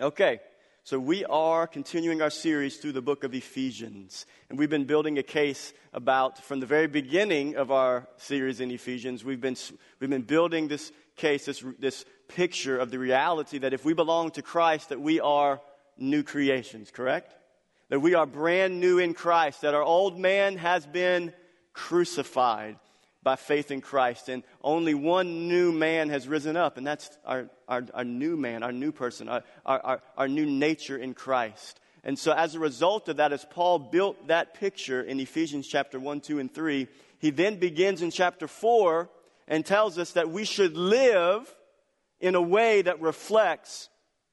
Okay, so we are continuing our series through the book of Ephesians. And we've been building a case about, from the very beginning of our series in Ephesians, we've been, we've been building this case, this, this picture of the reality that if we belong to Christ, that we are new creations, correct? That we are brand new in Christ, that our old man has been crucified by faith in Christ. And only one new man has risen up, and that's our, our, our new man, our new person, our, our, our new nature in Christ. And so, as a result of that, as Paul built that picture in Ephesians chapter 1, 2, and 3, he then begins in chapter 4 and tells us that we should live in a way that reflects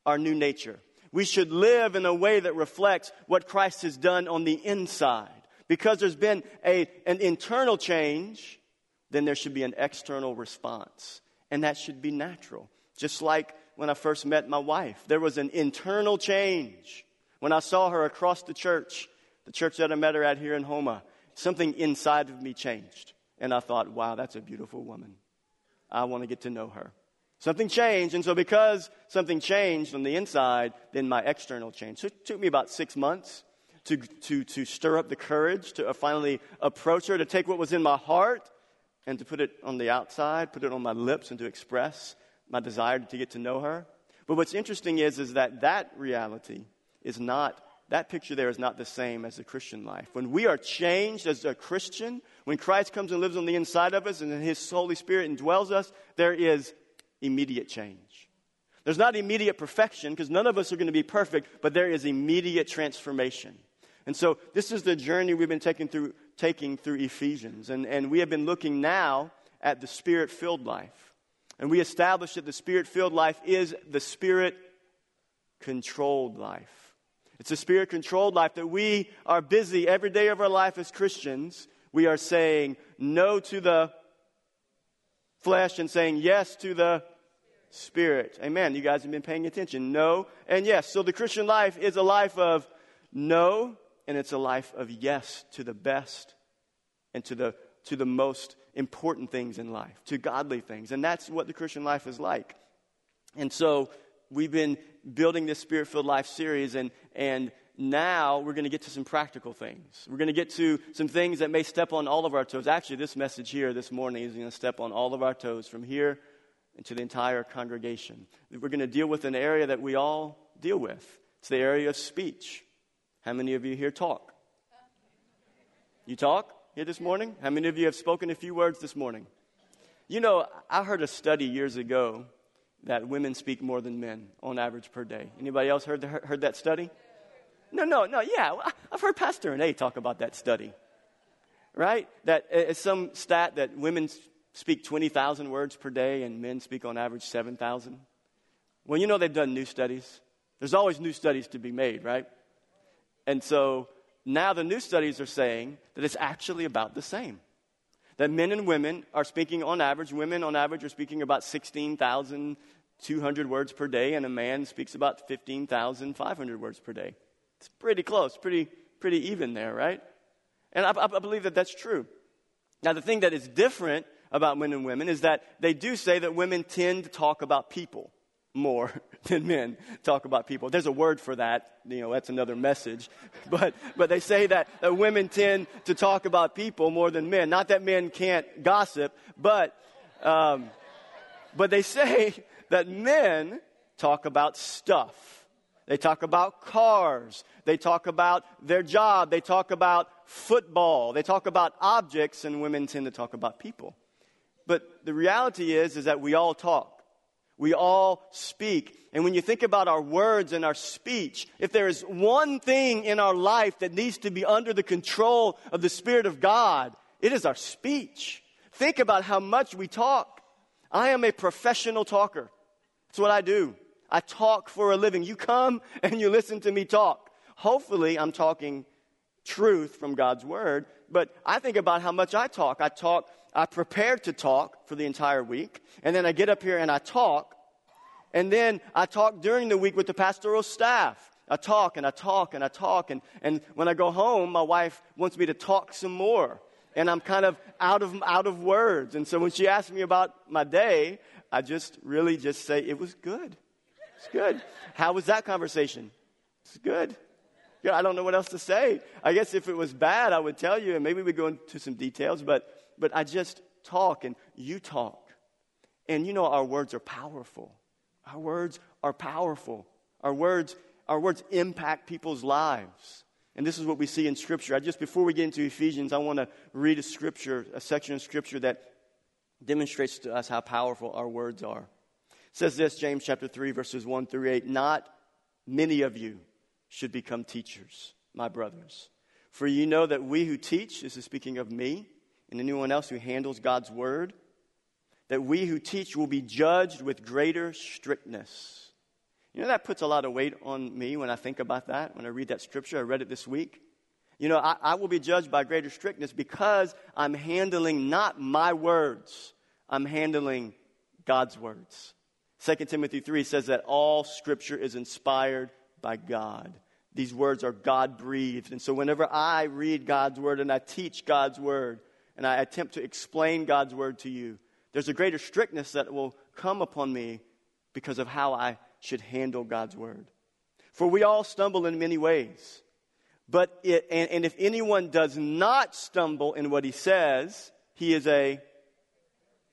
our new nature. We should live in a way that reflects what Christ has done on the inside. Because there's been a, an internal change, then there should be an external response. And that should be natural. Just like when I first met my wife, there was an internal change. When I saw her across the church, the church that I met her at here in Houma. something inside of me changed. And I thought, wow, that's a beautiful woman. I want to get to know her. Something changed. And so, because something changed on the inside, then my external changed. So, it took me about six months to, to, to stir up the courage to uh, finally approach her, to take what was in my heart and to put it on the outside, put it on my lips, and to express my desire to get to know her. But what's interesting is, is that that reality is not, that picture there is not the same as the Christian life. When we are changed as a Christian, when Christ comes and lives on the inside of us and His Holy Spirit indwells us, there is immediate change. There's not immediate perfection because none of us are going to be perfect, but there is immediate transformation. And so this is the journey we've been taking through, taking through Ephesians. And, and we have been looking now at the spirit filled life. And we established that the spirit filled life is the spirit controlled life. It's a spirit controlled life that we are busy every day of our life as Christians. We are saying no to the flesh and saying yes to the spirit. Amen. You guys have been paying attention. No and yes. So the Christian life is a life of no and it's a life of yes to the best and to the, to the most important things in life, to godly things. And that's what the Christian life is like. And so we've been building this spirit filled life series, and, and now we're going to get to some practical things. We're going to get to some things that may step on all of our toes. Actually, this message here this morning is going to step on all of our toes from here into the entire congregation. We're going to deal with an area that we all deal with. It's the area of speech. How many of you here talk? You talk here this morning? How many of you have spoken a few words this morning? You know, I heard a study years ago that women speak more than men on average per day. Anybody else heard, heard that study? No, no, no, yeah. I've heard Pastor Renee talk about that study, right? That it's some stat that women speak 20,000 words per day and men speak on average 7,000. Well, you know they've done new studies. There's always new studies to be made, right? And so now the new studies are saying that it's actually about the same. That men and women are speaking on average, women on average are speaking about 16,200 words per day, and a man speaks about 15,500 words per day. It's pretty close, pretty, pretty even there, right? And I, I believe that that's true. Now, the thing that is different about men and women is that they do say that women tend to talk about people more than men talk about people. There's a word for that. You know, that's another message. But, but they say that, that women tend to talk about people more than men. Not that men can't gossip, but, um, but they say that men talk about stuff. They talk about cars. They talk about their job. They talk about football. They talk about objects, and women tend to talk about people. But the reality is, is that we all talk. We all speak. And when you think about our words and our speech, if there is one thing in our life that needs to be under the control of the Spirit of God, it is our speech. Think about how much we talk. I am a professional talker. That's what I do. I talk for a living. You come and you listen to me talk. Hopefully, I'm talking truth from God's Word, but I think about how much I talk. I talk I prepare to talk for the entire week, and then I get up here and I talk, and then I talk during the week with the pastoral staff. I talk and I talk and I talk, and, and when I go home, my wife wants me to talk some more. And I'm kind of out of, out of words. And so when she asks me about my day, I just really just say, it was good. It's good. How was that conversation? It's good. I don't know what else to say. I guess if it was bad, I would tell you, and maybe we'd go into some details, but, but I just talk and you talk. And you know, our words are powerful. Our words are powerful. Our words, our words impact people's lives. And this is what we see in Scripture. I just before we get into Ephesians, I want to read a scripture, a section of Scripture that demonstrates to us how powerful our words are. It says this, James chapter 3, verses 1 through 8. Not many of you should become teachers, my brothers. For you know that we who teach, this is speaking of me, and anyone else who handles God's word, that we who teach will be judged with greater strictness. You know, that puts a lot of weight on me when I think about that, when I read that scripture. I read it this week. You know, I, I will be judged by greater strictness because I'm handling not my words, I'm handling God's words. 2 Timothy 3 says that all scripture is inspired by God. These words are God breathed. And so whenever I read God's word and I teach God's word and I attempt to explain God's word to you, there's a greater strictness that will come upon me because of how I should handle God's word. For we all stumble in many ways. But it, and, and if anyone does not stumble in what he says, he is a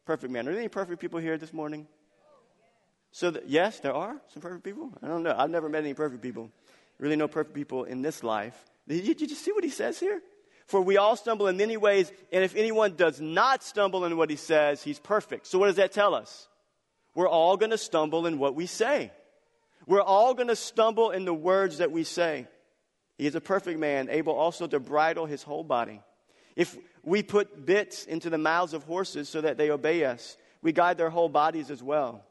perfect man. Are there any perfect people here this morning? So, that, yes, there are some perfect people. I don't know. I've never met any perfect people. Really, no perfect people in this life. Did you, did you see what he says here? For we all stumble in many ways, and if anyone does not stumble in what he says, he's perfect. So, what does that tell us? We're all going to stumble in what we say. We're all going to stumble in the words that we say. He is a perfect man, able also to bridle his whole body. If we put bits into the mouths of horses so that they obey us, we guide their whole bodies as well.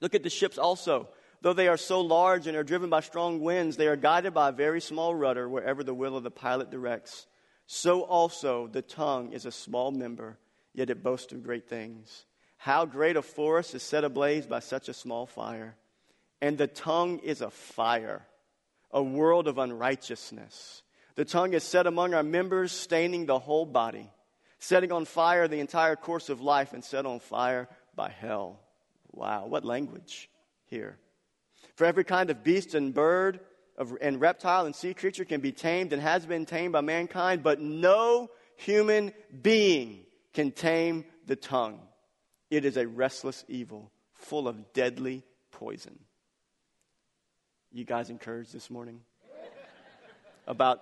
Look at the ships also. Though they are so large and are driven by strong winds, they are guided by a very small rudder wherever the will of the pilot directs. So also the tongue is a small member, yet it boasts of great things. How great a forest is set ablaze by such a small fire. And the tongue is a fire, a world of unrighteousness. The tongue is set among our members, staining the whole body, setting on fire the entire course of life, and set on fire by hell. Wow, what language here. For every kind of beast and bird, of, and reptile and sea creature can be tamed and has been tamed by mankind, but no human being can tame the tongue. It is a restless evil full of deadly poison. You guys encouraged this morning about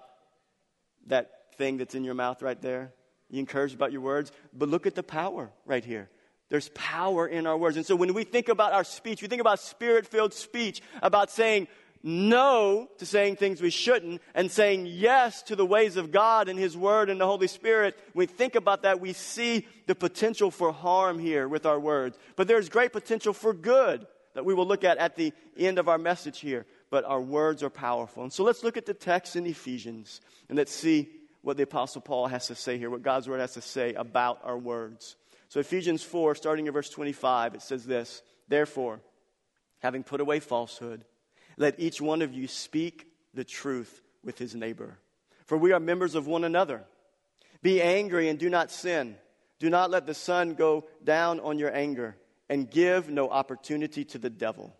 that thing that's in your mouth right there? You encouraged about your words? But look at the power right here. There's power in our words. And so when we think about our speech, we think about spirit filled speech, about saying no to saying things we shouldn't and saying yes to the ways of God and His Word and the Holy Spirit, when we think about that, we see the potential for harm here with our words. But there's great potential for good that we will look at at the end of our message here. But our words are powerful. And so let's look at the text in Ephesians and let's see what the Apostle Paul has to say here, what God's Word has to say about our words. So, Ephesians 4, starting in verse 25, it says this Therefore, having put away falsehood, let each one of you speak the truth with his neighbor. For we are members of one another. Be angry and do not sin. Do not let the sun go down on your anger, and give no opportunity to the devil.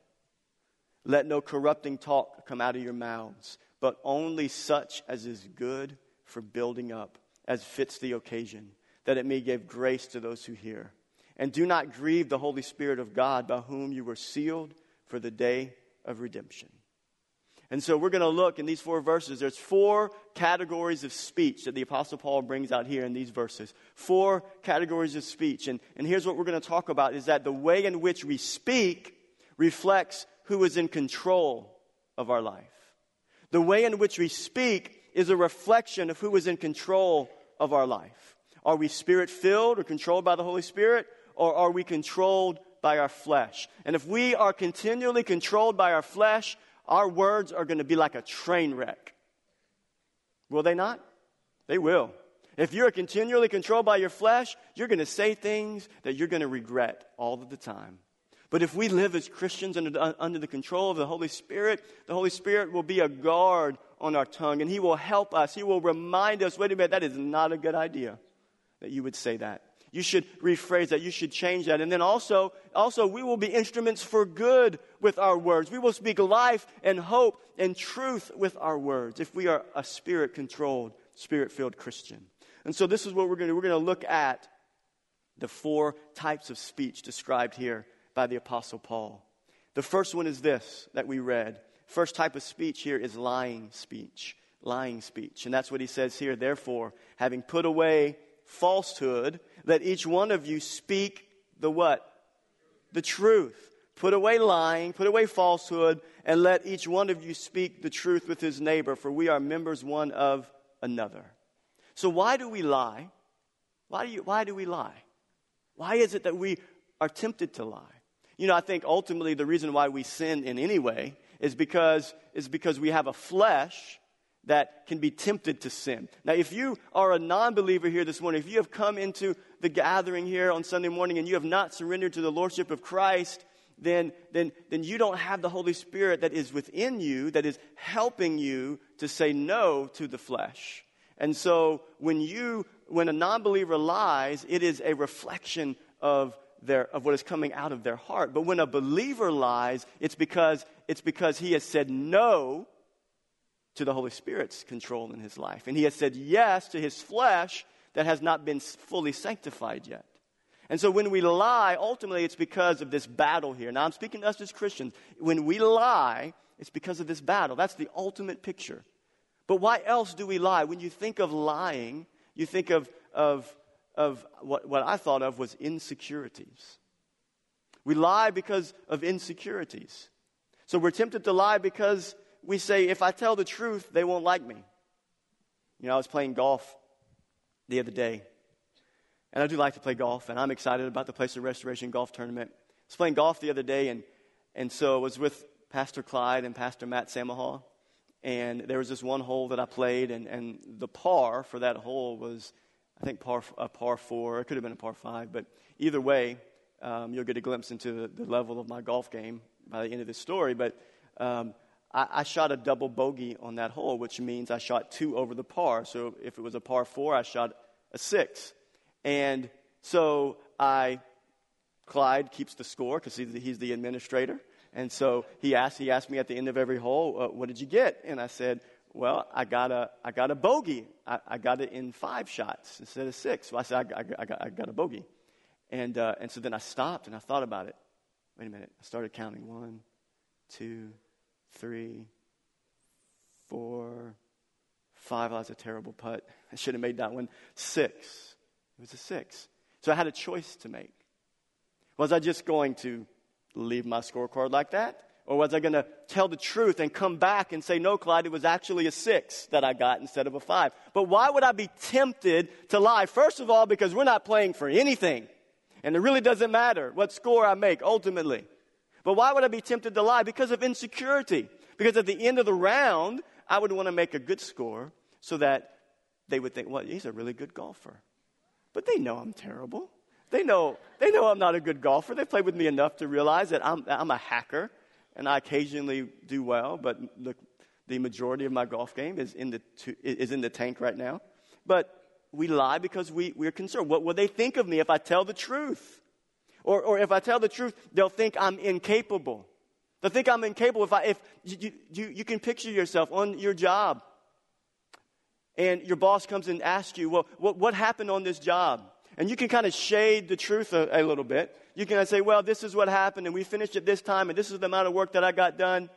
Let no corrupting talk come out of your mouths, but only such as is good for building up, as fits the occasion, that it may give grace to those who hear. And do not grieve the Holy Spirit of God, by whom you were sealed for the day of redemption. And so we're going to look in these four verses. There's four categories of speech that the Apostle Paul brings out here in these verses. Four categories of speech. And, and here's what we're going to talk about is that the way in which we speak reflects who is in control of our life. The way in which we speak is a reflection of who is in control of our life. Are we spirit filled or controlled by the Holy Spirit? Or are we controlled by our flesh. And if we are continually controlled by our flesh, our words are going to be like a train wreck. Will they not? They will. If you're continually controlled by your flesh, you're going to say things that you're going to regret all of the time. But if we live as Christians under the, under the control of the Holy Spirit, the Holy Spirit will be a guard on our tongue and He will help us. He will remind us wait a minute, that is not a good idea that you would say that. You should rephrase that. You should change that. And then also, also, we will be instruments for good with our words. We will speak life and hope and truth with our words if we are a spirit controlled, spirit filled Christian. And so, this is what we're going to do. We're going to look at the four types of speech described here by the Apostle Paul. The first one is this that we read. First type of speech here is lying speech. Lying speech. And that's what he says here. Therefore, having put away falsehood, let each one of you speak the what? The truth. Put away lying, put away falsehood, and let each one of you speak the truth with his neighbor, for we are members one of another. So, why do we lie? Why do, you, why do we lie? Why is it that we are tempted to lie? You know, I think ultimately the reason why we sin in any way is because, is because we have a flesh that can be tempted to sin. Now, if you are a non believer here this morning, if you have come into the gathering here on Sunday morning and you have not surrendered to the Lordship of Christ, then, then, then you don't have the Holy Spirit that is within you, that is helping you to say no to the flesh. And so when you, when a non believer lies, it is a reflection of their, of what is coming out of their heart. But when a believer lies, it's because, it's because he has said no to the Holy Spirit's control in his life. And he has said yes to his flesh that has not been fully sanctified yet. And so when we lie, ultimately it's because of this battle here. Now I'm speaking to us as Christians. When we lie, it's because of this battle. That's the ultimate picture. But why else do we lie? When you think of lying, you think of, of, of what, what I thought of was insecurities. We lie because of insecurities. So we're tempted to lie because we say, if I tell the truth, they won't like me. You know, I was playing golf the other day, and I do like to play golf, and I'm excited about the Place of Restoration golf tournament. I was playing golf the other day, and, and so I was with Pastor Clyde and Pastor Matt Samaha, and there was this one hole that I played, and, and the par for that hole was, I think, par, a par four. It could have been a par five, but either way, um, you'll get a glimpse into the, the, level of my golf game by the end of this story. But um, I, I, shot a double bogey on that hole, which means I shot two over the par. So if it was a par four, I shot a six. And so I, Clyde keeps the score because he's, he's the administrator. And so he asked, he asked me at the end of every hole, uh, what did you get? And I said, well, I got a, I got a bogey. I, I got it in five shots instead of six. So I said, I, I, I, got, I got a bogey. And, uh, and so then I stopped and I thought about it. Wait a minute. I started counting one, two, three, four, five. Oh, that's a terrible putt. I should have made that one. Six. It was a six. So I had a choice to make. Was I just going to leave my scorecard like that? Or was I going to tell the truth and come back and say, no, Clyde, it was actually a six that I got instead of a five? But why would I be tempted to lie? First of all, because we're not playing for anything. And it really doesn't matter what score I make ultimately. But why would I be tempted to lie? Because of insecurity. Because at the end of the round, I would want to make a good score so that they would think, well, he's a really good golfer. But they know I'm terrible. They know, they know I'm not a good golfer. They've played with me enough to realize that I'm, I'm a hacker and I occasionally do well, but the, the majority of my golf game is in, the, is in the tank right now. But we lie because we, we're concerned. What will they think of me if I tell the truth? Or, or if I tell the truth, they'll think I'm incapable. They'll think I'm incapable. If, I, if you, you, you can picture yourself on your job and your boss comes and asks you, well, what, what happened on this job? And you can kind of shade the truth a, a little bit. You can say, well, this is what happened and we finished at this time and this is the amount of work that I got done.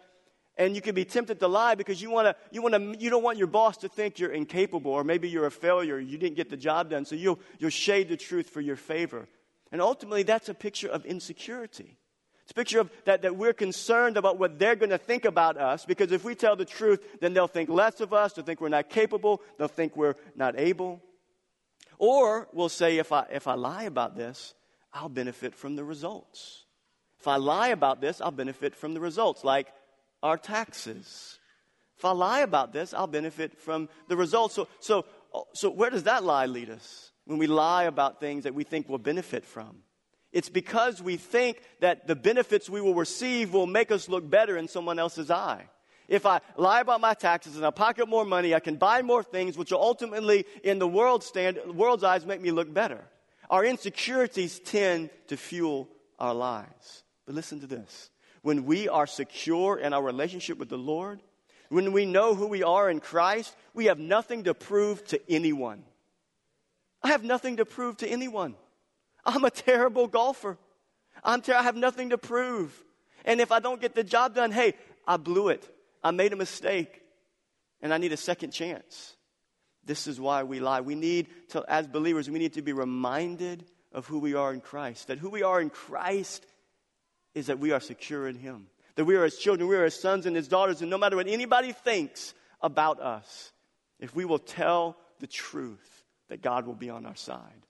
And you can be tempted to lie because you, wanna, you, wanna, you don't want your boss to think you're incapable or maybe you're a failure, you didn't get the job done. So you'll, you'll shade the truth for your favor. And ultimately, that's a picture of insecurity. It's a picture of that, that we're concerned about what they're going to think about us because if we tell the truth, then they'll think less of us, they'll think we're not capable, they'll think we're not able. Or we'll say, if I, if I lie about this, I'll benefit from the results. If I lie about this, I'll benefit from the results, like our taxes. If I lie about this, I'll benefit from the results. So, so, so where does that lie lead us? When we lie about things that we think we'll benefit from. It's because we think that the benefits we will receive will make us look better in someone else's eye. If I lie about my taxes and I pocket more money, I can buy more things, which will ultimately, in the world's, stand, world's eyes, make me look better. Our insecurities tend to fuel our lies. But listen to this when we are secure in our relationship with the Lord, when we know who we are in Christ, we have nothing to prove to anyone. I have nothing to prove to anyone. I'm a terrible golfer. I'm ter- I have nothing to prove. And if I don't get the job done, hey, I blew it. I made a mistake. And I need a second chance. This is why we lie. We need to, as believers, we need to be reminded of who we are in Christ. That who we are in Christ is that we are secure in Him. That we are His children, we are His sons and His daughters, and no matter what anybody thinks about us, if we will tell the truth, that God will be on our side.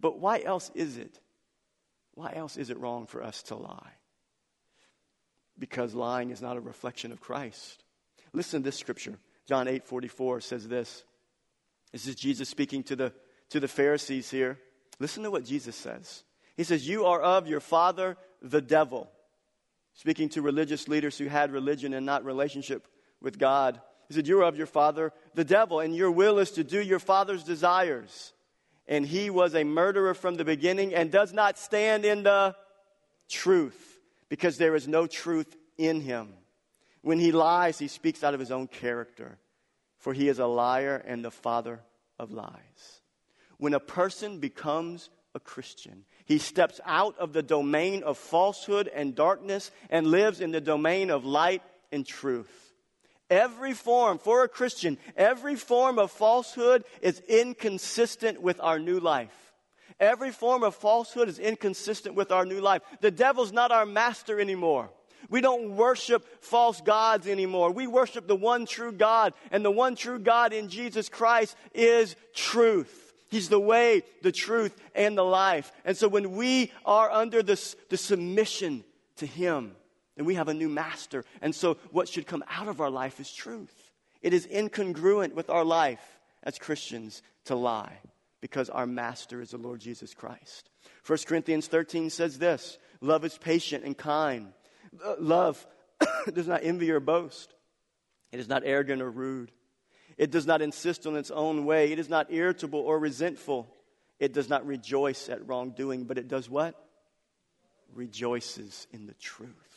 But why else is it? Why else is it wrong for us to lie? Because lying is not a reflection of Christ. Listen to this scripture. John 8 44 says this. This is Jesus speaking to the, to the Pharisees here. Listen to what Jesus says. He says, You are of your father, the devil. Speaking to religious leaders who had religion and not relationship with God. He said, You're of your father, the devil, and your will is to do your father's desires. And he was a murderer from the beginning and does not stand in the truth because there is no truth in him. When he lies, he speaks out of his own character, for he is a liar and the father of lies. When a person becomes a Christian, he steps out of the domain of falsehood and darkness and lives in the domain of light and truth. Every form, for a Christian, every form of falsehood is inconsistent with our new life. Every form of falsehood is inconsistent with our new life. The devil's not our master anymore. We don't worship false gods anymore. We worship the one true God, and the one true God in Jesus Christ is truth. He's the way, the truth, and the life. And so when we are under this, the submission to Him, then we have a new master. And so what should come out of our life is truth. It is incongruent with our life as Christians to lie because our master is the Lord Jesus Christ. 1 Corinthians 13 says this Love is patient and kind. Uh, love does not envy or boast. It is not arrogant or rude. It does not insist on its own way. It is not irritable or resentful. It does not rejoice at wrongdoing, but it does what? Rejoices in the truth.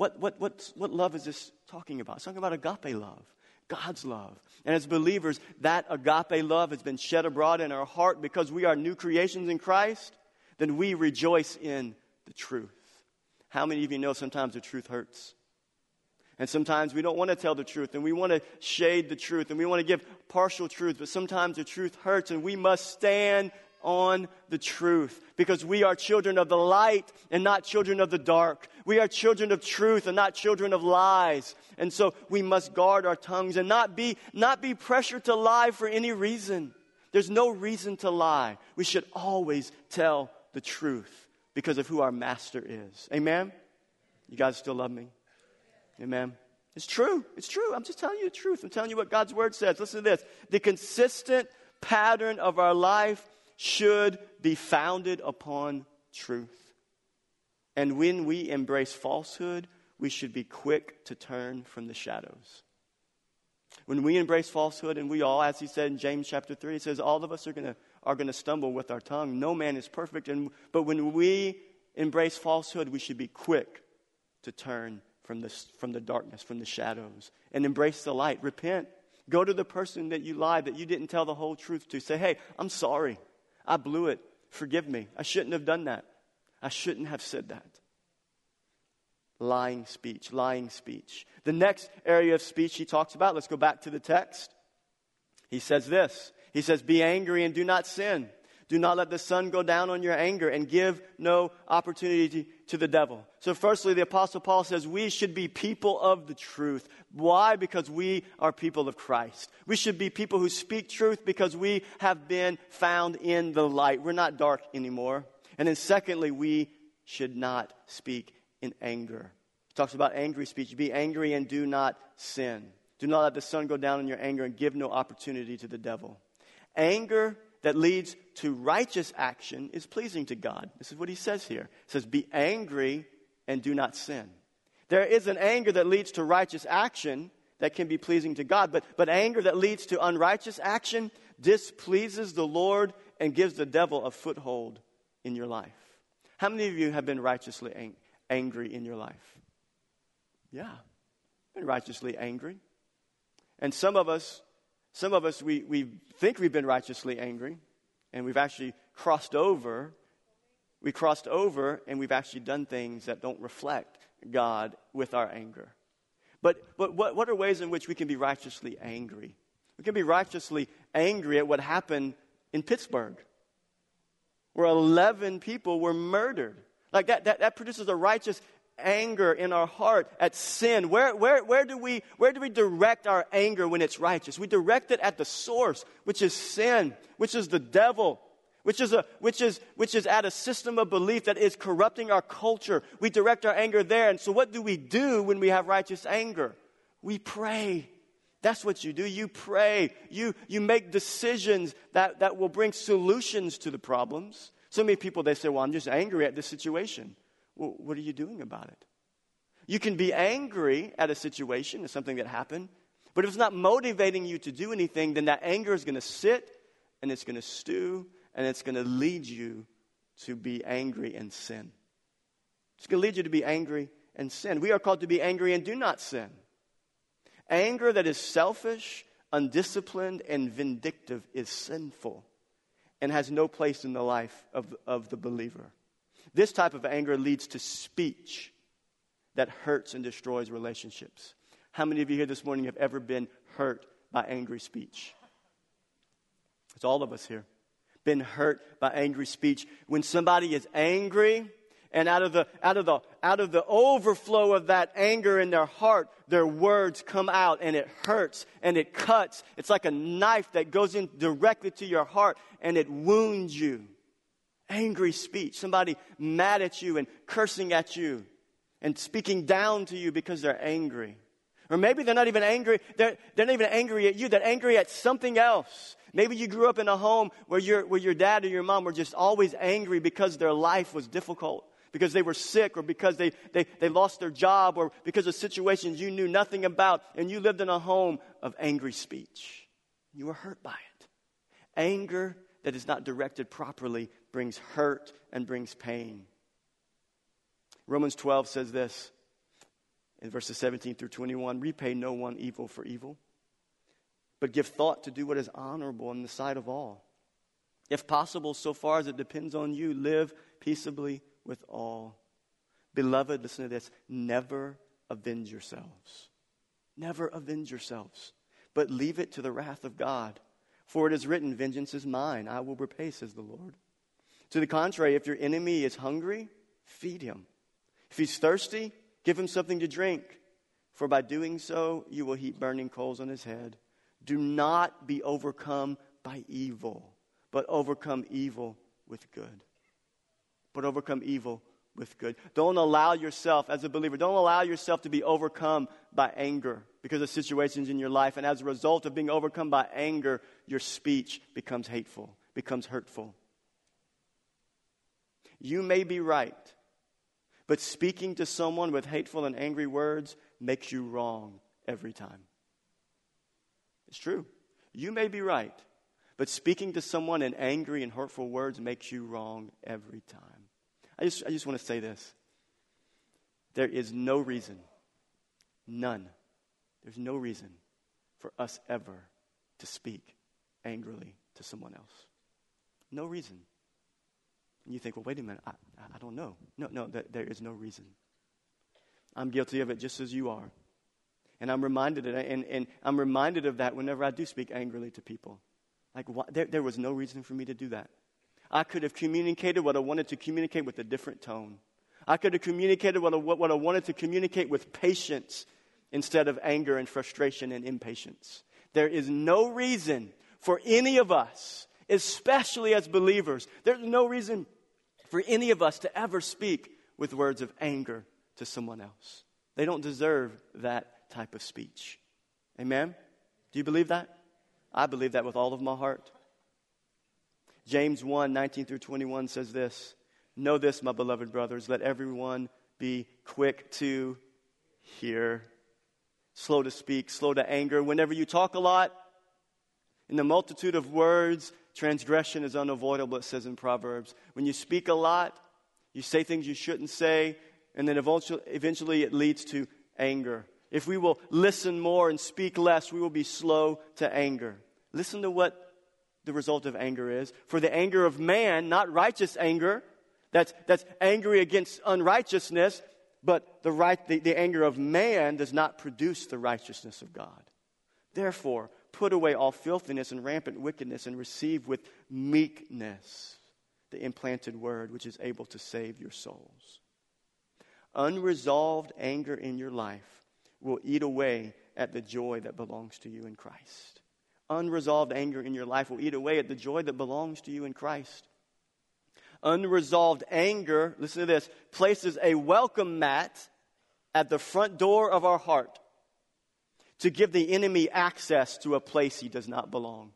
What, what, what, what love is this talking about? It's talking about agape love, God's love. And as believers, that agape love has been shed abroad in our heart because we are new creations in Christ. Then we rejoice in the truth. How many of you know sometimes the truth hurts? And sometimes we don't want to tell the truth and we want to shade the truth and we want to give partial truth, but sometimes the truth hurts and we must stand on the truth because we are children of the light and not children of the dark. We are children of truth and not children of lies. And so we must guard our tongues and not be, not be pressured to lie for any reason. There's no reason to lie. We should always tell the truth because of who our master is. Amen? You guys still love me? Amen. It's true. It's true. I'm just telling you the truth. I'm telling you what God's word says. Listen to this. The consistent pattern of our life should be founded upon truth. And when we embrace falsehood, we should be quick to turn from the shadows. When we embrace falsehood, and we all, as he said in James chapter 3, it says all of us are going to are to stumble with our tongue. No man is perfect. And, but when we embrace falsehood, we should be quick to turn from, this, from the darkness, from the shadows, and embrace the light. Repent. Go to the person that you lied, that you didn't tell the whole truth to. Say, hey, I'm sorry. I blew it. Forgive me. I shouldn't have done that. I shouldn't have said that. Lying speech, lying speech. The next area of speech he talks about, let's go back to the text. He says this He says, Be angry and do not sin. Do not let the sun go down on your anger and give no opportunity to the devil. So, firstly, the Apostle Paul says we should be people of the truth. Why? Because we are people of Christ. We should be people who speak truth because we have been found in the light. We're not dark anymore. And then, secondly, we should not speak in anger. He talks about angry speech. Be angry and do not sin. Do not let the sun go down in your anger and give no opportunity to the devil. Anger that leads to righteous action is pleasing to God. This is what he says here. He says, Be angry and do not sin. There is an anger that leads to righteous action that can be pleasing to God, but, but anger that leads to unrighteous action displeases the Lord and gives the devil a foothold in your life. How many of you have been righteously ang- angry in your life? Yeah, been righteously angry. And some of us, some of us, we, we think we've been righteously angry, and we've actually crossed over. We crossed over, and we've actually done things that don't reflect God with our anger. But, but what, what are ways in which we can be righteously angry? We can be righteously angry at what happened in Pittsburgh, where 11 people were murdered. Like that, that, that produces a righteous anger in our heart at sin. Where, where, where, do we, where do we direct our anger when it's righteous? We direct it at the source, which is sin, which is the devil. Which is, a, which, is, which is at a system of belief that is corrupting our culture. We direct our anger there. And so, what do we do when we have righteous anger? We pray. That's what you do. You pray. You, you make decisions that, that will bring solutions to the problems. So many people, they say, Well, I'm just angry at this situation. Well, what are you doing about it? You can be angry at a situation, at something that happened, but if it's not motivating you to do anything, then that anger is going to sit and it's going to stew and it's going to lead you to be angry and sin. It's going to lead you to be angry and sin. We are called to be angry and do not sin. Anger that is selfish, undisciplined, and vindictive is sinful and has no place in the life of, of the believer. This type of anger leads to speech that hurts and destroys relationships. How many of you here this morning have ever been hurt by angry speech? It's all of us here. Been hurt by angry speech. When somebody is angry, and out of the out of the out of the overflow of that anger in their heart their words come out and it hurts and it cuts it's like a knife that goes in directly to your heart and it wounds you angry speech somebody mad at you and cursing at you and speaking down to you because they're angry or maybe they're not even angry they're, they're not even angry at you they're angry at something else Maybe you grew up in a home where your, where your dad or your mom were just always angry because their life was difficult because they were sick or because they, they, they lost their job or because of situations you knew nothing about and you lived in a home of angry speech. You were hurt by it. Anger that is not directed properly brings hurt and brings pain. Romans 12 says this in verses 17 through 21 repay no one evil for evil, but give thought to do what is honorable in the sight of all. If possible, so far as it depends on you, live peaceably with all. Beloved, listen to this never avenge yourselves. Never avenge yourselves, but leave it to the wrath of God. For it is written, Vengeance is mine, I will repay, says the Lord. To the contrary, if your enemy is hungry, feed him. If he's thirsty, give him something to drink. For by doing so, you will heap burning coals on his head. Do not be overcome by evil, but overcome evil with good but overcome evil with good. Don't allow yourself, as a believer, don't allow yourself to be overcome by anger because of situations in your life. And as a result of being overcome by anger, your speech becomes hateful, becomes hurtful. You may be right, but speaking to someone with hateful and angry words makes you wrong every time. It's true. You may be right, but speaking to someone in angry and hurtful words makes you wrong every time. I just, I just want to say this. There is no reason, none, there's no reason for us ever to speak angrily to someone else. No reason. And you think, well, wait a minute, I, I don't know. No, no, there, there is no reason. I'm guilty of it just as you are. And I'm reminded of, and, and I'm reminded of that whenever I do speak angrily to people. Like, there, there was no reason for me to do that. I could have communicated what I wanted to communicate with a different tone. I could have communicated what I, what I wanted to communicate with patience instead of anger and frustration and impatience. There is no reason for any of us, especially as believers, there's no reason for any of us to ever speak with words of anger to someone else. They don't deserve that type of speech. Amen? Do you believe that? I believe that with all of my heart. James 1 19 through 21 says this Know this, my beloved brothers, let everyone be quick to hear, slow to speak, slow to anger. Whenever you talk a lot, in the multitude of words, transgression is unavoidable, it says in Proverbs. When you speak a lot, you say things you shouldn't say, and then eventually it leads to anger. If we will listen more and speak less, we will be slow to anger. Listen to what the result of anger is. For the anger of man, not righteous anger, that's, that's angry against unrighteousness, but the, right, the, the anger of man does not produce the righteousness of God. Therefore, put away all filthiness and rampant wickedness and receive with meekness the implanted word which is able to save your souls. Unresolved anger in your life will eat away at the joy that belongs to you in Christ. Unresolved anger in your life will eat away at the joy that belongs to you in Christ. Unresolved anger, listen to this, places a welcome mat at the front door of our heart to give the enemy access to a place he does not belong.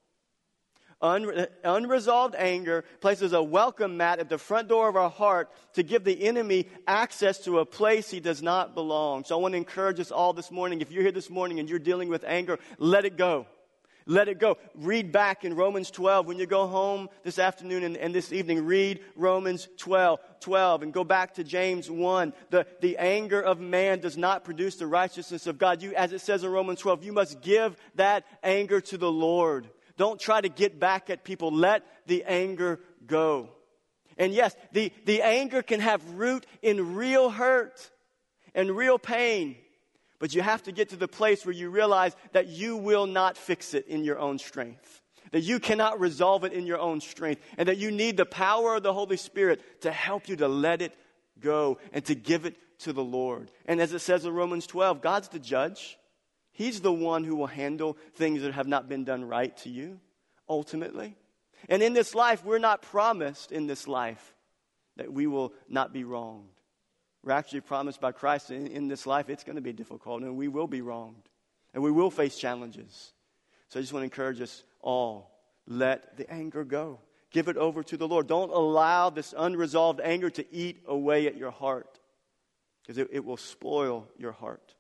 Unre- unresolved anger places a welcome mat at the front door of our heart to give the enemy access to a place he does not belong. So I want to encourage us all this morning. If you're here this morning and you're dealing with anger, let it go. Let it go. Read back in Romans 12. When you go home this afternoon and, and, this evening, read Romans 12, 12 and go back to James 1. The, the anger of man does not produce the righteousness of God. You, as it says in Romans 12, you must give that anger to the Lord. Don't try to get back at people. Let the anger go. And yes, the, the anger can have root in real hurt and real pain. But you have to get to the place where you realize that you will not fix it in your own strength. That you cannot resolve it in your own strength. And that you need the power of the Holy Spirit to help you to let it go and to give it to the Lord. And as it says in Romans 12, God's the judge. He's the one who will handle things that have not been done right to you, ultimately. And in this life, we're not promised in this life that we will not be wronged. We're actually promised by Christ in, in this life it's going to be difficult and we will be wronged and we will face challenges. So I just want to encourage us all let the anger go. Give it over to the Lord. Don't allow this unresolved anger to eat away at your heart because it, it will spoil your heart.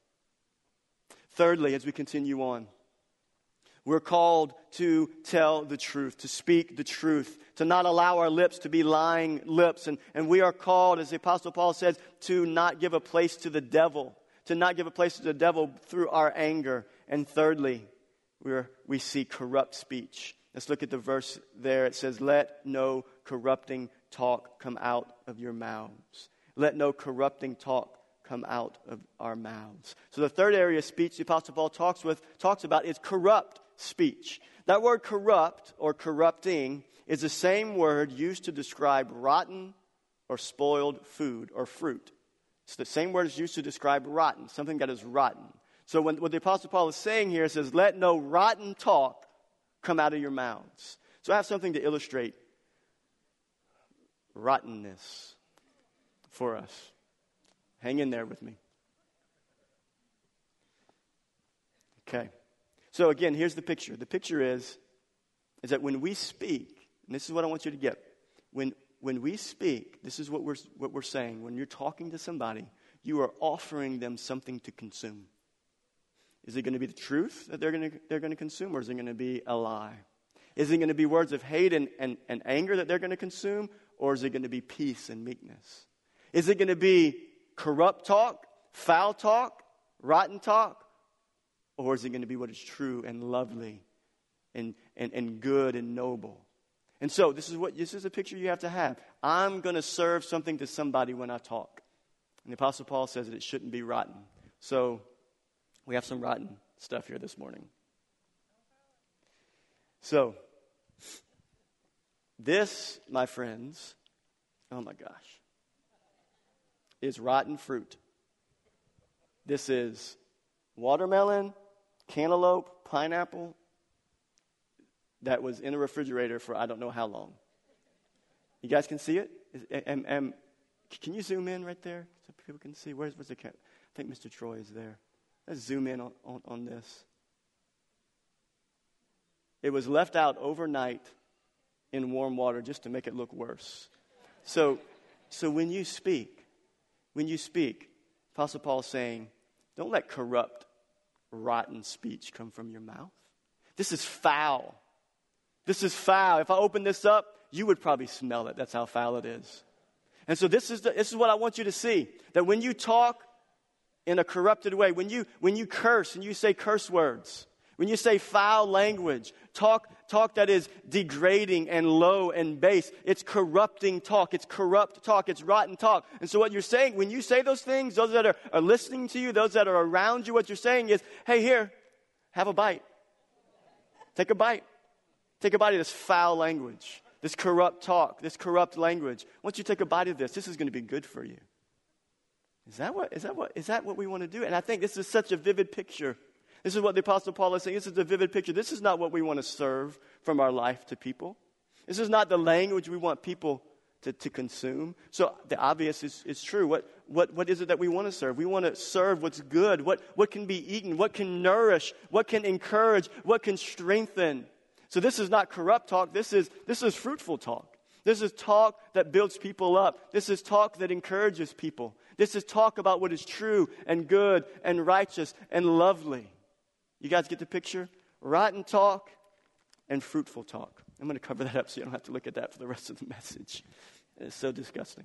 Thirdly, as we continue on, we're called to tell the truth, to speak the truth, to not allow our lips to be lying lips. And, and we are called, as the Apostle Paul says, to not give a place to the devil, to not give a place to the devil through our anger. And thirdly, we're, we see corrupt speech. Let's look at the verse there. It says, Let no corrupting talk come out of your mouths. Let no corrupting talk come out of our mouths. So the third area of speech the Apostle Paul talks with talks about is corrupt speech. That word corrupt or corrupting is the same word used to describe rotten or spoiled food or fruit. It's the same word is used to describe rotten, something that is rotten. So when, what the Apostle Paul is saying here says, let no rotten talk come out of your mouths. So I have something to illustrate rottenness for us. Hang in there with me. Okay. So again, here's the picture. The picture is, is that when we speak, and this is what I want you to get. When, when we speak, this is what we're, what we're saying. When you're talking to somebody, you are offering them something to consume. Is it going to be the truth that they're going to, they're going to consume, or is it going to be a lie? Is it going to be words of hate and, and, and anger that they're going to consume, or is it going to be peace and meekness? Is it going to be corrupt talk, foul talk, rotten talk, or is it going to be what is true and lovely and, and, and good and noble? And so this is what this is a picture you have to have. I'm going to serve something to somebody when I talk. And the Apostle Paul says that it shouldn't be rotten. So we have some rotten stuff here this morning. So this, my friends, oh my gosh, is rotten fruit. This is watermelon, cantaloupe, pineapple that was in a refrigerator for I don't know how long. You guys can see it? And, and can you zoom in right there so people can see? Where's, where's the camera? I think Mr. Troy is there. Let's zoom in on, on, on this. It was left out overnight in warm water just to make it look worse. So, so when you speak, when you speak, Apostle Paul is saying, don't let corrupt rotten speech come from your mouth. This is foul. This is foul. If I open this up, you would probably smell it. That's how foul it is. And so this is, the, this is what I want you to see that when you talk in a corrupted way, when you, when you curse and you say curse words, when you say foul language, talk, talk that is degrading and low and base, it's corrupting talk. It's corrupt talk. It's rotten talk. And so what you're saying, when you say those things, those that are, are listening to you, those that are around you, what you're saying is, hey, here, have a bite. Take a bite. Take a bite of this foul language, this corrupt talk, this corrupt language. Once you take a bite of this, this is going to be good for you. Is that what, is that what, is that what we want to do? And I think this is such a vivid picture this is what the Apostle Paul is saying. This is a vivid picture. This is not what we want to serve from our life to people. This is not the language we want people to, to consume. So the obvious is, is true. What, what, what is it that we want to serve? We want to serve what's good, what, what can be eaten, what can nourish, what can encourage, what can strengthen. So this is not corrupt talk. This is, this is fruitful talk. This is talk that builds people up. This is talk that encourages people. This is talk about what is true and good and righteous and lovely. You guys get the picture? Rotten talk and fruitful talk. I'm going to cover that up so you don't have to look at that for the rest of the message. It's so disgusting.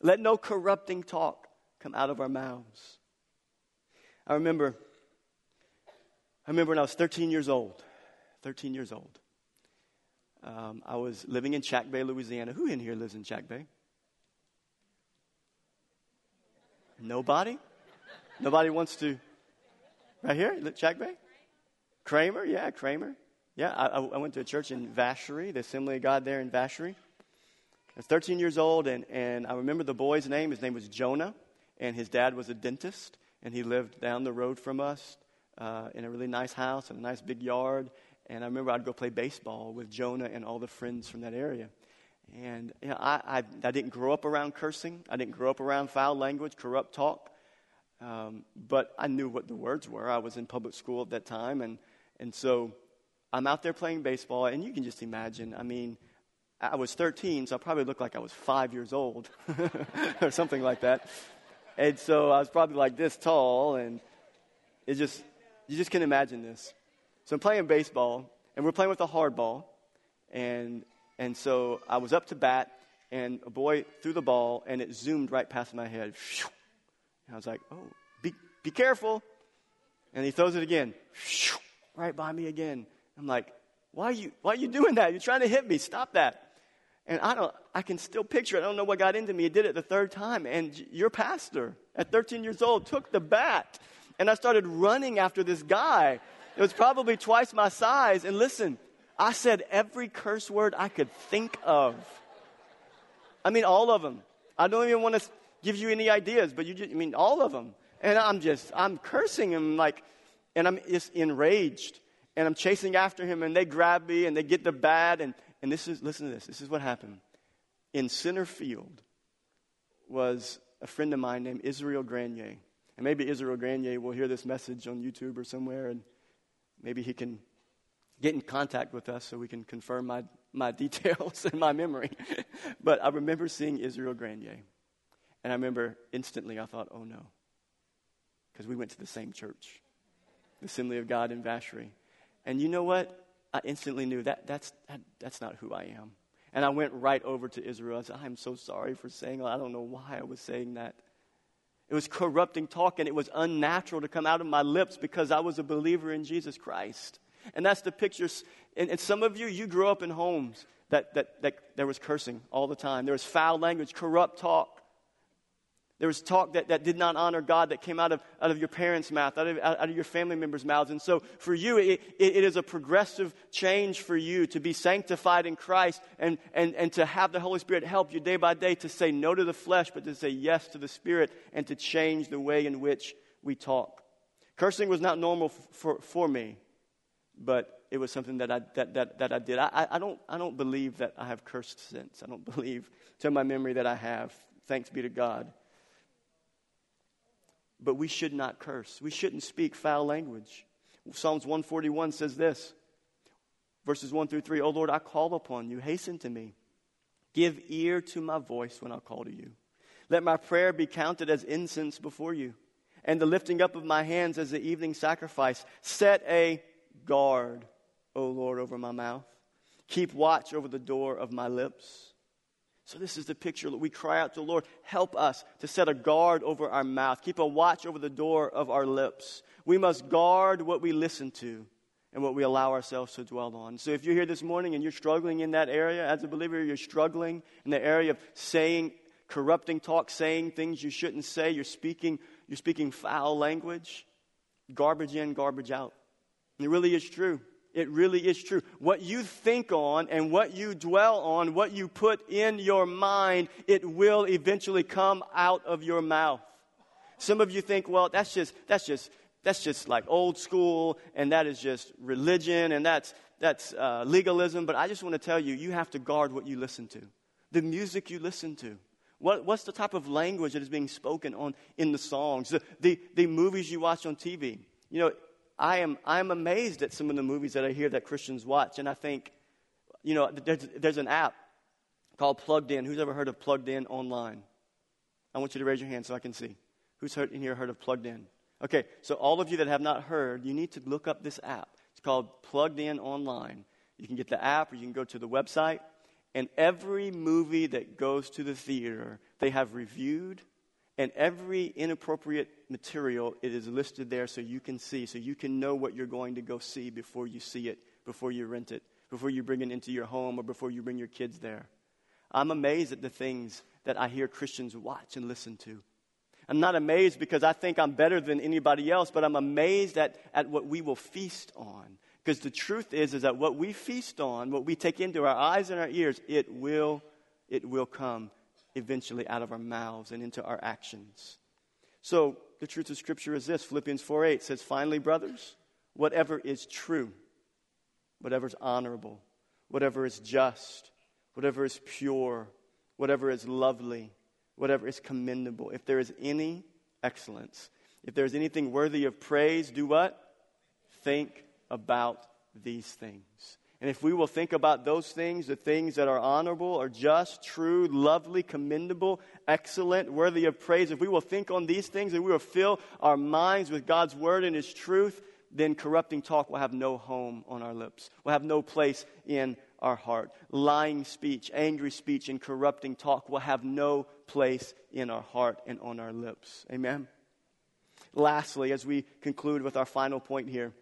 Let no corrupting talk come out of our mouths. I remember, I remember when I was 13 years old. 13 years old. Um, I was living in Chack Bay, Louisiana. Who in here lives in Chack Bay? Nobody? Nobody wants to. Right here, Chack Bay? Kraemer, yeah, Kraemer. Yeah, I, I, went to a church in Vacherie, the Assembly of God there in Vacherie. I was 13 years old, and, and I remember the boy's name. His name was Jonah, and his dad was a dentist, and he lived down the road from us uh, in a really nice house and a nice big yard. And I remember I'd go play baseball with Jonah and all the friends from that area. And you know, I, I, I didn't grow up around cursing. I didn't grow up around foul language, corrupt talk. Um, but I knew what the words were. I was in public school at that time. And, and so I'm out there playing baseball. And you can just imagine, I mean, I was 13, so I probably looked like I was five years old or something like that. And so I was probably like this tall. And it just, you just can imagine this. So I'm playing baseball, and we're playing with a hard ball. And, and so I was up to bat, and a boy threw the ball, and it zoomed right past my head. And I was like, oh, be, be careful. And he throws it again, right by me again. I'm like, why are you, why are you doing that? You're trying to hit me. Stop that. And I don't, I can still picture it. I don't know what got into me. He did it the third time. And your pastor at 13 years old took the bat. And I started running after this guy. It was probably twice my size. And listen, I said every curse word I could think of. I mean, all of them. I don't even want to give you any ideas, but you just, I mean, all of them. And I'm just, I'm cursing him like, and I'm just enraged. And I'm chasing after him, and they grab me, and they get the bat. And, and this is, listen to this. This is what happened. In center field was a friend of mine named Israel Granier. And maybe Israel Granier will hear this message on YouTube or somewhere, and maybe he can get in contact with us so we can confirm my, my details and my memory. but I remember seeing Israel Granier. And I remember instantly I thought, oh no. Because we went to the same church, the Assembly of God in Vacherie. And you know what? I instantly knew that that's, that, that's not who I am. And I went right over to Israel. I said, I'm so sorry for saying. I don't know why I was saying that. It was corrupting talk, and it was unnatural to come out of my lips because I was a believer in Jesus Christ. And that's the picture. And, and some of you, you grew up in homes that, that, that there was cursing all the time. There was foul language, corrupt talk. There was talk that, that did not honor God that came out of, out of your parents' mouth, out of, out of your family members' mouths. And so for you, it, it, it is a progressive change for you to be sanctified in Christ and, and, and to have the Holy Spirit help you day by day to say no to the flesh, but to say yes to the Spirit and to change the way in which we talk. Cursing was not normal for, for me, but it was something that I, that, that, that I did. I, I, don't, I don't believe that I have cursed since. I don't believe, to my memory, that I have. Thanks be to God but we should not curse. We shouldn't speak foul language. Psalms 141 says this verses 1 through 3 Oh Lord, I call upon you, hasten to me. Give ear to my voice when I call to you. Let my prayer be counted as incense before you, and the lifting up of my hands as the evening sacrifice. Set a guard O Lord, over my mouth. Keep watch over the door of my lips. So, this is the picture that we cry out to the Lord, help us to set a guard over our mouth, keep a watch over the door of our lips. We must guard what we listen to and what we allow ourselves to dwell on. So, if you're here this morning and you're struggling in that area, as a believer, you're struggling in the area of saying corrupting talk, saying things you shouldn't say, you're speaking, you're speaking foul language, garbage in, garbage out. And it really is true. It really is true. What you think on and what you dwell on, what you put in your mind, it will eventually come out of your mouth. Some of you think, well, that's just, that's just, that's just like old school and that is just religion and that's, that's uh, legalism. But I just want to tell you, you have to guard what you listen to. The music you listen to. What, what's the type of language that is being spoken on in the songs? The, the, the movies you watch on TV. You know, I am I'm amazed at some of the movies that I hear that Christians watch, and I think, you know, there's, there's an app called Plugged In. Who's ever heard of Plugged In online? I want you to raise your hand so I can see. Who's heard, in here heard of Plugged In? Okay, so all of you that have not heard, you need to look up this app. It's called Plugged In Online. You can get the app or you can go to the website. And every movie that goes to the theater, they have reviewed and every inappropriate material, it is listed there so you can see, so you can know what you're going to go see before you see it, before you rent it, before you bring it into your home, or before you bring your kids there. I'm amazed at the things that I hear Christians watch and listen to. I'm not amazed because I think I'm better than anybody else, but I'm amazed at, at what we will feast on. Because the truth is, is that what we feast on, what we take into our eyes and our ears, it will, it will come eventually out of our mouths and into our actions. So, the truth of Scripture is this Philippians 4 8 says, Finally, brothers, whatever is true, whatever is honorable, whatever is just, whatever is pure, whatever is lovely, whatever is commendable, if there is any excellence, if there is anything worthy of praise, do what? Think about these things. And if we will think about those things, the things that are honorable, are just, true, lovely, commendable, excellent, worthy of praise, if we will think on these things and we will fill our minds with God's word and His truth, then corrupting talk will have no home on our lips, will have no place in our heart. Lying speech, angry speech, and corrupting talk will have no place in our heart and on our lips. Amen. Lastly, as we conclude with our final point here,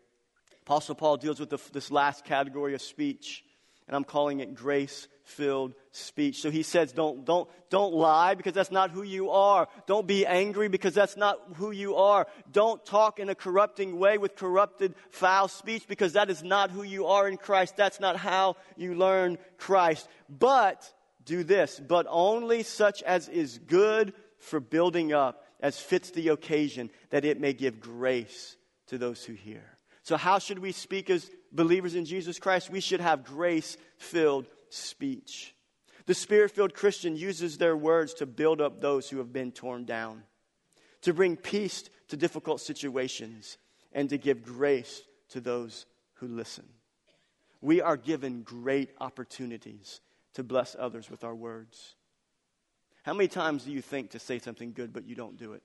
Apostle Paul deals with the, this last category of speech, and I'm calling it grace filled speech. So he says, don't, don't, don't lie because that's not who you are. Don't be angry because that's not who you are. Don't talk in a corrupting way with corrupted, foul speech because that is not who you are in Christ. That's not how you learn Christ. But do this, but only such as is good for building up, as fits the occasion, that it may give grace to those who hear. So, how should we speak as believers in Jesus Christ? We should have grace filled speech. The spirit filled Christian uses their words to build up those who have been torn down, to bring peace to difficult situations, and to give grace to those who listen. We are given great opportunities to bless others with our words. How many times do you think to say something good, but you don't do it?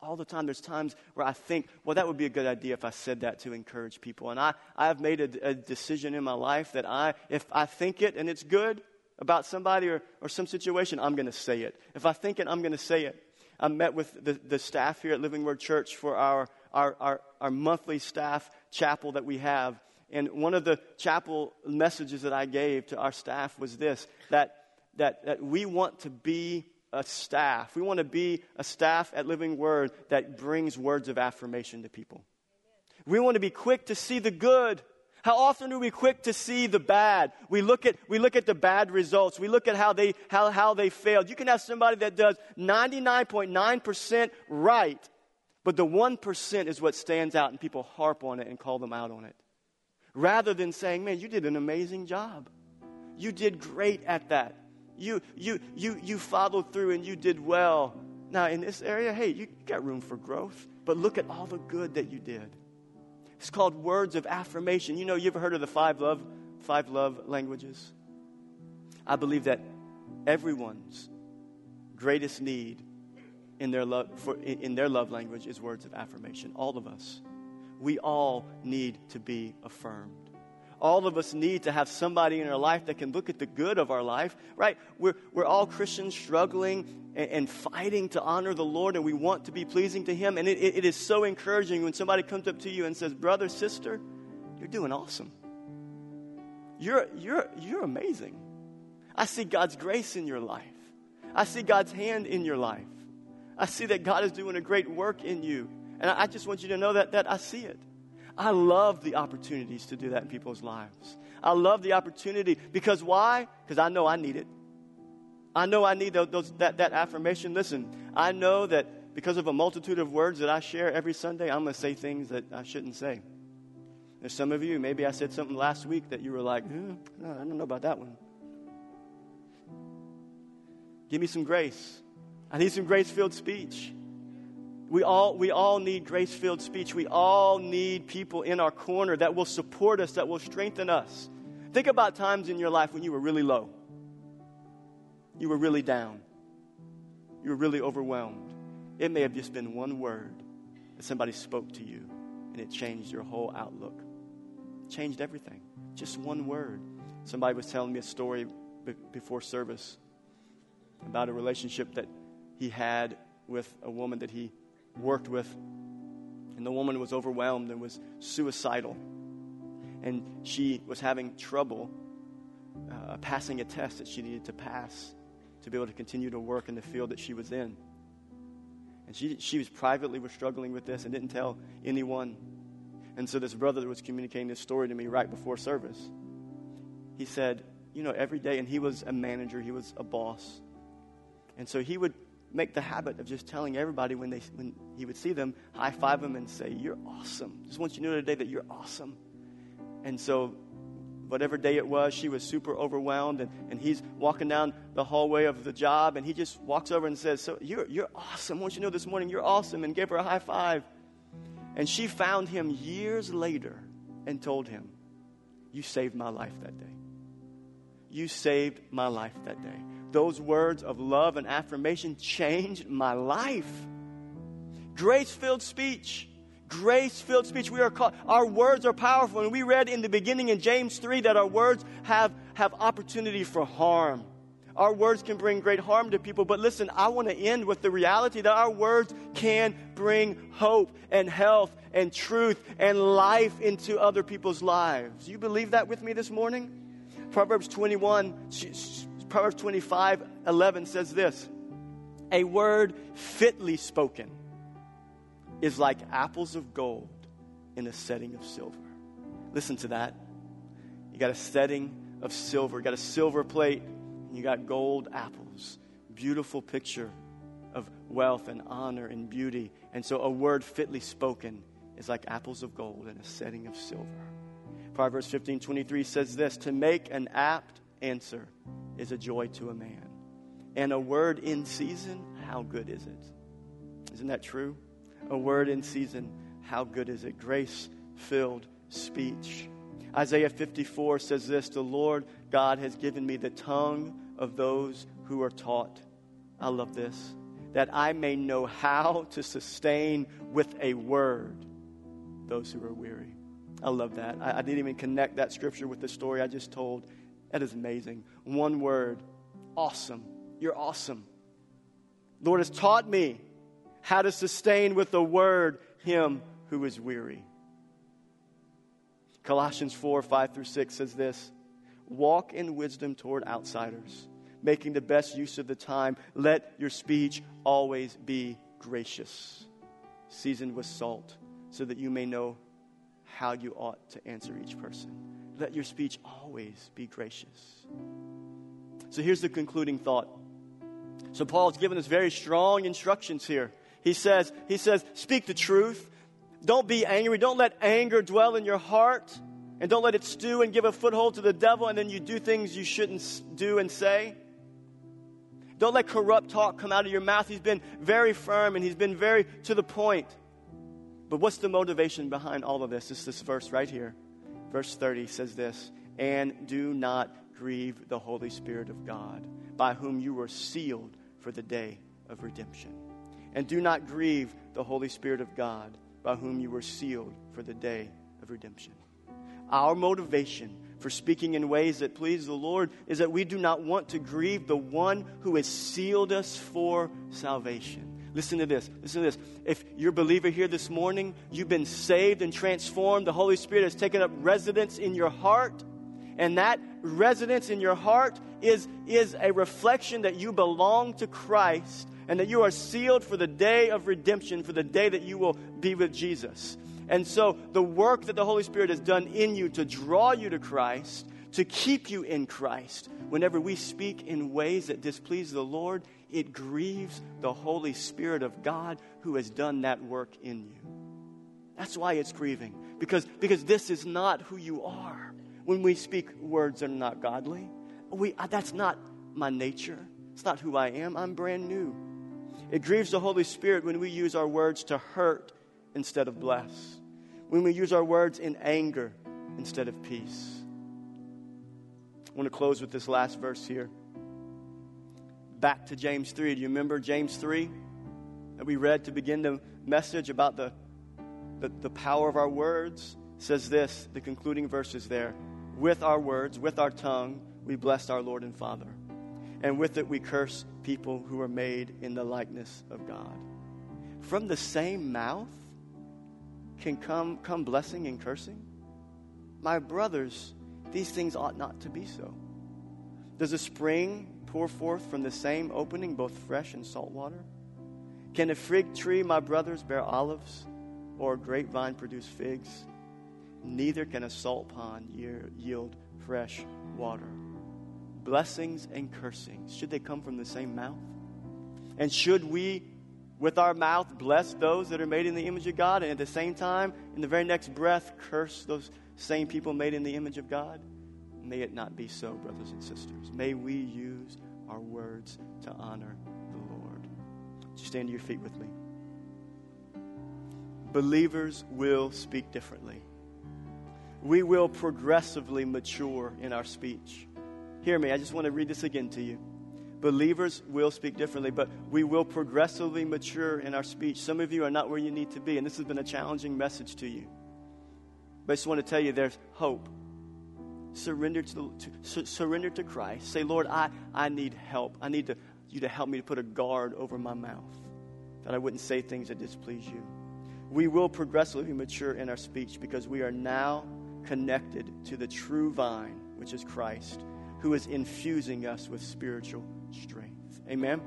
All, the time. There's times where I think, well, that would be a good idea if I said that to encourage people. And I, I have made a, a decision in my life that I, if I think it and it's good about somebody or, or some situation, I'm going to say it. If I think it, I'm going to say it. I met with the, the staff here at Living Word Church for our, our, our, our monthly staff chapel that we have. And one of the chapel messages that I gave to our staff was this that, that, that we want to be a staff. We want to be a staff at Living Word that brings words of affirmation to people. We want to be quick to see the good. How often are we quick to see the bad? We look at, we look at the bad results. We look at how they, how, how they failed. You can have somebody that does 99.9% right, but the 1% is what stands out and people harp on it and call them out on it. Rather than saying, man, you did an amazing job. You did great at that. You, you, you, you followed through and you did well. Now, in this area, hey, you got room for growth, but look at all the good that you did. It's called words of affirmation. You know, you ever heard of the five love, five love languages? I believe that everyone's greatest need in their love, for, in their love language is words of affirmation. All of us. we all need to be affirmed. All of us need to have somebody in our life that can look at the good of our life, right? We're, we're all Christians struggling and, and fighting to honor the Lord, and we want to be pleasing to Him. And it, it, it is so encouraging when somebody comes up to you and says, Brother, sister, you're doing awesome. You're, you're, you're amazing. I see God's grace in your life. I see God's hand in your life. I see that God is doing a great work in you. And I just want you to know that, that I see it. I love the opportunities to do that in people's lives. I love the opportunity because why? Because I know I need it. I know I need those, that, that affirmation. Listen, I know that because of a multitude of words that I share every Sunday, I'm going to say things that I shouldn't say. There's some of you, maybe I said something last week that you were like, eh, no, I don't know about that one. Give me some grace. I need some grace filled speech. We all, we all need grace filled speech. We all need people in our corner that will support us, that will strengthen us. Think about times in your life when you were really low, you were really down, you were really overwhelmed. It may have just been one word that somebody spoke to you, and it changed your whole outlook, changed everything. Just one word. Somebody was telling me a story b- before service about a relationship that he had with a woman that he worked with. And the woman was overwhelmed and was suicidal. And she was having trouble uh, passing a test that she needed to pass to be able to continue to work in the field that she was in. And she, she was privately was struggling with this and didn't tell anyone. And so this brother was communicating this story to me right before service. He said, you know, every day, and he was a manager, he was a boss. And so he would make the habit of just telling everybody when, they, when he would see them, high five them and say, You're awesome. Just want you to know today that you're awesome. And so, whatever day it was, she was super overwhelmed, and, and he's walking down the hallway of the job, and he just walks over and says, So, you're, you're awesome. Want you to know this morning, you're awesome, and gave her a high five. And she found him years later and told him, You saved my life that day. You saved my life that day those words of love and affirmation changed my life. Grace filled speech. Grace filled speech. We are called, our words are powerful. And we read in the beginning in James 3 that our words have, have opportunity for harm. Our words can bring great harm to people. But listen, I want to end with the reality that our words can bring hope and health and truth and life into other people's lives. You believe that with me this morning? Proverbs 21 Proverbs 25 11 says this A word fitly spoken is like apples of gold in a setting of silver. Listen to that. You got a setting of silver, you got a silver plate, and you got gold apples. Beautiful picture of wealth and honor and beauty. And so a word fitly spoken is like apples of gold in a setting of silver. Proverbs 15 23 says this To make an apt answer is a joy to a man. And a word in season, how good is it? Isn't that true? A word in season, how good is it? Grace filled speech. Isaiah 54 says this The Lord God has given me the tongue of those who are taught. I love this. That I may know how to sustain with a word those who are weary. I love that. I, I didn't even connect that scripture with the story I just told. That is amazing. One word awesome. You're awesome. Lord has taught me how to sustain with the word him who is weary. Colossians 4 5 through 6 says this Walk in wisdom toward outsiders, making the best use of the time. Let your speech always be gracious, seasoned with salt, so that you may know how you ought to answer each person let your speech always be gracious. So here's the concluding thought. So Paul's given us very strong instructions here. He says, he says, speak the truth. Don't be angry. Don't let anger dwell in your heart. And don't let it stew and give a foothold to the devil, and then you do things you shouldn't do and say. Don't let corrupt talk come out of your mouth. He's been very firm and he's been very to the point. But what's the motivation behind all of this? It's this verse right here. Verse 30 says this And do not grieve the Holy Spirit of God, by whom you were sealed for the day of redemption. And do not grieve the Holy Spirit of God, by whom you were sealed for the day of redemption. Our motivation for speaking in ways that please the Lord is that we do not want to grieve the one who has sealed us for salvation. Listen to this. Listen to this. If you're a believer here this morning, you've been saved and transformed. The Holy Spirit has taken up residence in your heart. And that residence in your heart is, is a reflection that you belong to Christ and that you are sealed for the day of redemption, for the day that you will be with Jesus. And so, the work that the Holy Spirit has done in you to draw you to Christ, to keep you in Christ, whenever we speak in ways that displease the Lord, it grieves the Holy Spirit of God who has done that work in you. That's why it's grieving, because, because this is not who you are. When we speak words that are not godly, we, uh, that's not my nature. It's not who I am. I'm brand new. It grieves the Holy Spirit when we use our words to hurt instead of bless, when we use our words in anger instead of peace. I want to close with this last verse here. Back to James 3. Do you remember James 3 that we read to begin the message about the, the, the power of our words? It says this, the concluding verse is there. With our words, with our tongue, we bless our Lord and Father. And with it, we curse people who are made in the likeness of God. From the same mouth can come, come blessing and cursing. My brothers, these things ought not to be so. Does a spring pour forth from the same opening both fresh and salt water? Can a fig tree, my brothers, bear olives, or a grapevine produce figs? Neither can a salt pond yield fresh water. Blessings and cursings, should they come from the same mouth? And should we, with our mouth, bless those that are made in the image of God, and at the same time, in the very next breath, curse those same people made in the image of God? May it not be so, brothers and sisters. May we use our words to honor the Lord. Just stand to your feet with me? Believers will speak differently. We will progressively mature in our speech. Hear me, I just want to read this again to you. Believers will speak differently, but we will progressively mature in our speech. Some of you are not where you need to be, and this has been a challenging message to you. But I just want to tell you there's hope. Surrender to, the, to surrender to Christ. Say, Lord, I, I need help. I need to, you to help me to put a guard over my mouth, that I wouldn't say things that displease you. We will progressively mature in our speech because we are now connected to the true vine, which is Christ, who is infusing us with spiritual strength. Amen.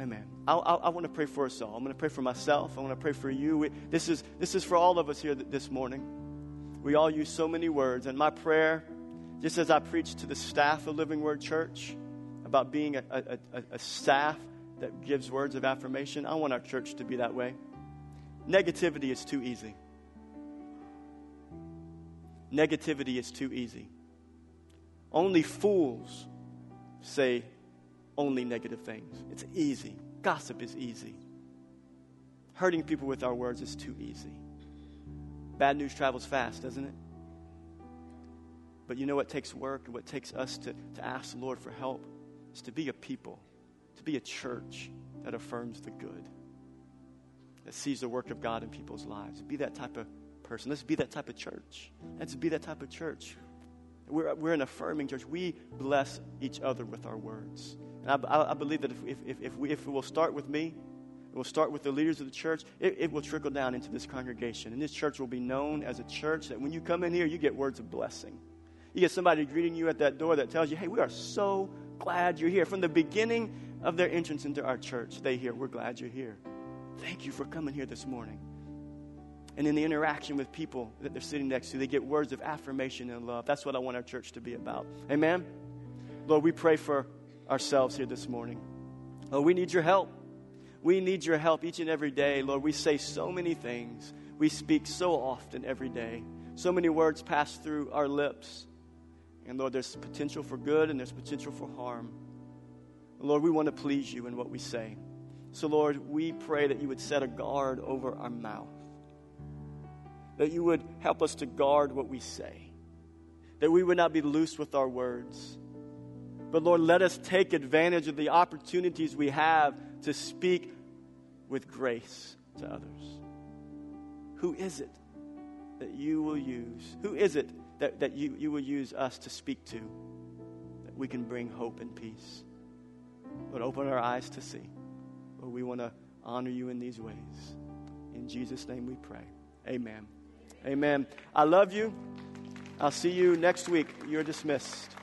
Amen. I, I, I want to pray for us all. I'm going to pray for myself. I want to pray for you. We, this, is, this is for all of us here th- this morning. We all use so many words. And my prayer, just as I preach to the staff of Living Word Church about being a, a, a, a staff that gives words of affirmation, I want our church to be that way. Negativity is too easy. Negativity is too easy. Only fools say only negative things. It's easy. Gossip is easy. Hurting people with our words is too easy. Bad news travels fast, doesn't it? But you know what takes work and what takes us to, to ask the Lord for help is to be a people, to be a church that affirms the good, that sees the work of God in people's lives. Be that type of person. Let's be that type of church. Let's be that type of church. We're, we're an affirming church. We bless each other with our words. And I, I believe that if, if, if, we, if it will start with me, it will start with the leaders of the church. It, it will trickle down into this congregation. And this church will be known as a church that when you come in here, you get words of blessing. You get somebody greeting you at that door that tells you, hey, we are so glad you're here. From the beginning of their entrance into our church, they hear, we're glad you're here. Thank you for coming here this morning. And in the interaction with people that they're sitting next to, they get words of affirmation and love. That's what I want our church to be about. Amen? Lord, we pray for ourselves here this morning. Oh, we need your help. We need your help each and every day. Lord, we say so many things. We speak so often every day. So many words pass through our lips. And Lord, there's potential for good and there's potential for harm. Lord, we want to please you in what we say. So, Lord, we pray that you would set a guard over our mouth, that you would help us to guard what we say, that we would not be loose with our words. But, Lord, let us take advantage of the opportunities we have to speak with grace to others. Who is it that you will use? Who is it that, that you, you will use us to speak to that we can bring hope and peace? Lord, open our eyes to see. Lord, we want to honor you in these ways. In Jesus' name we pray. Amen. Amen. I love you. I'll see you next week. You're dismissed.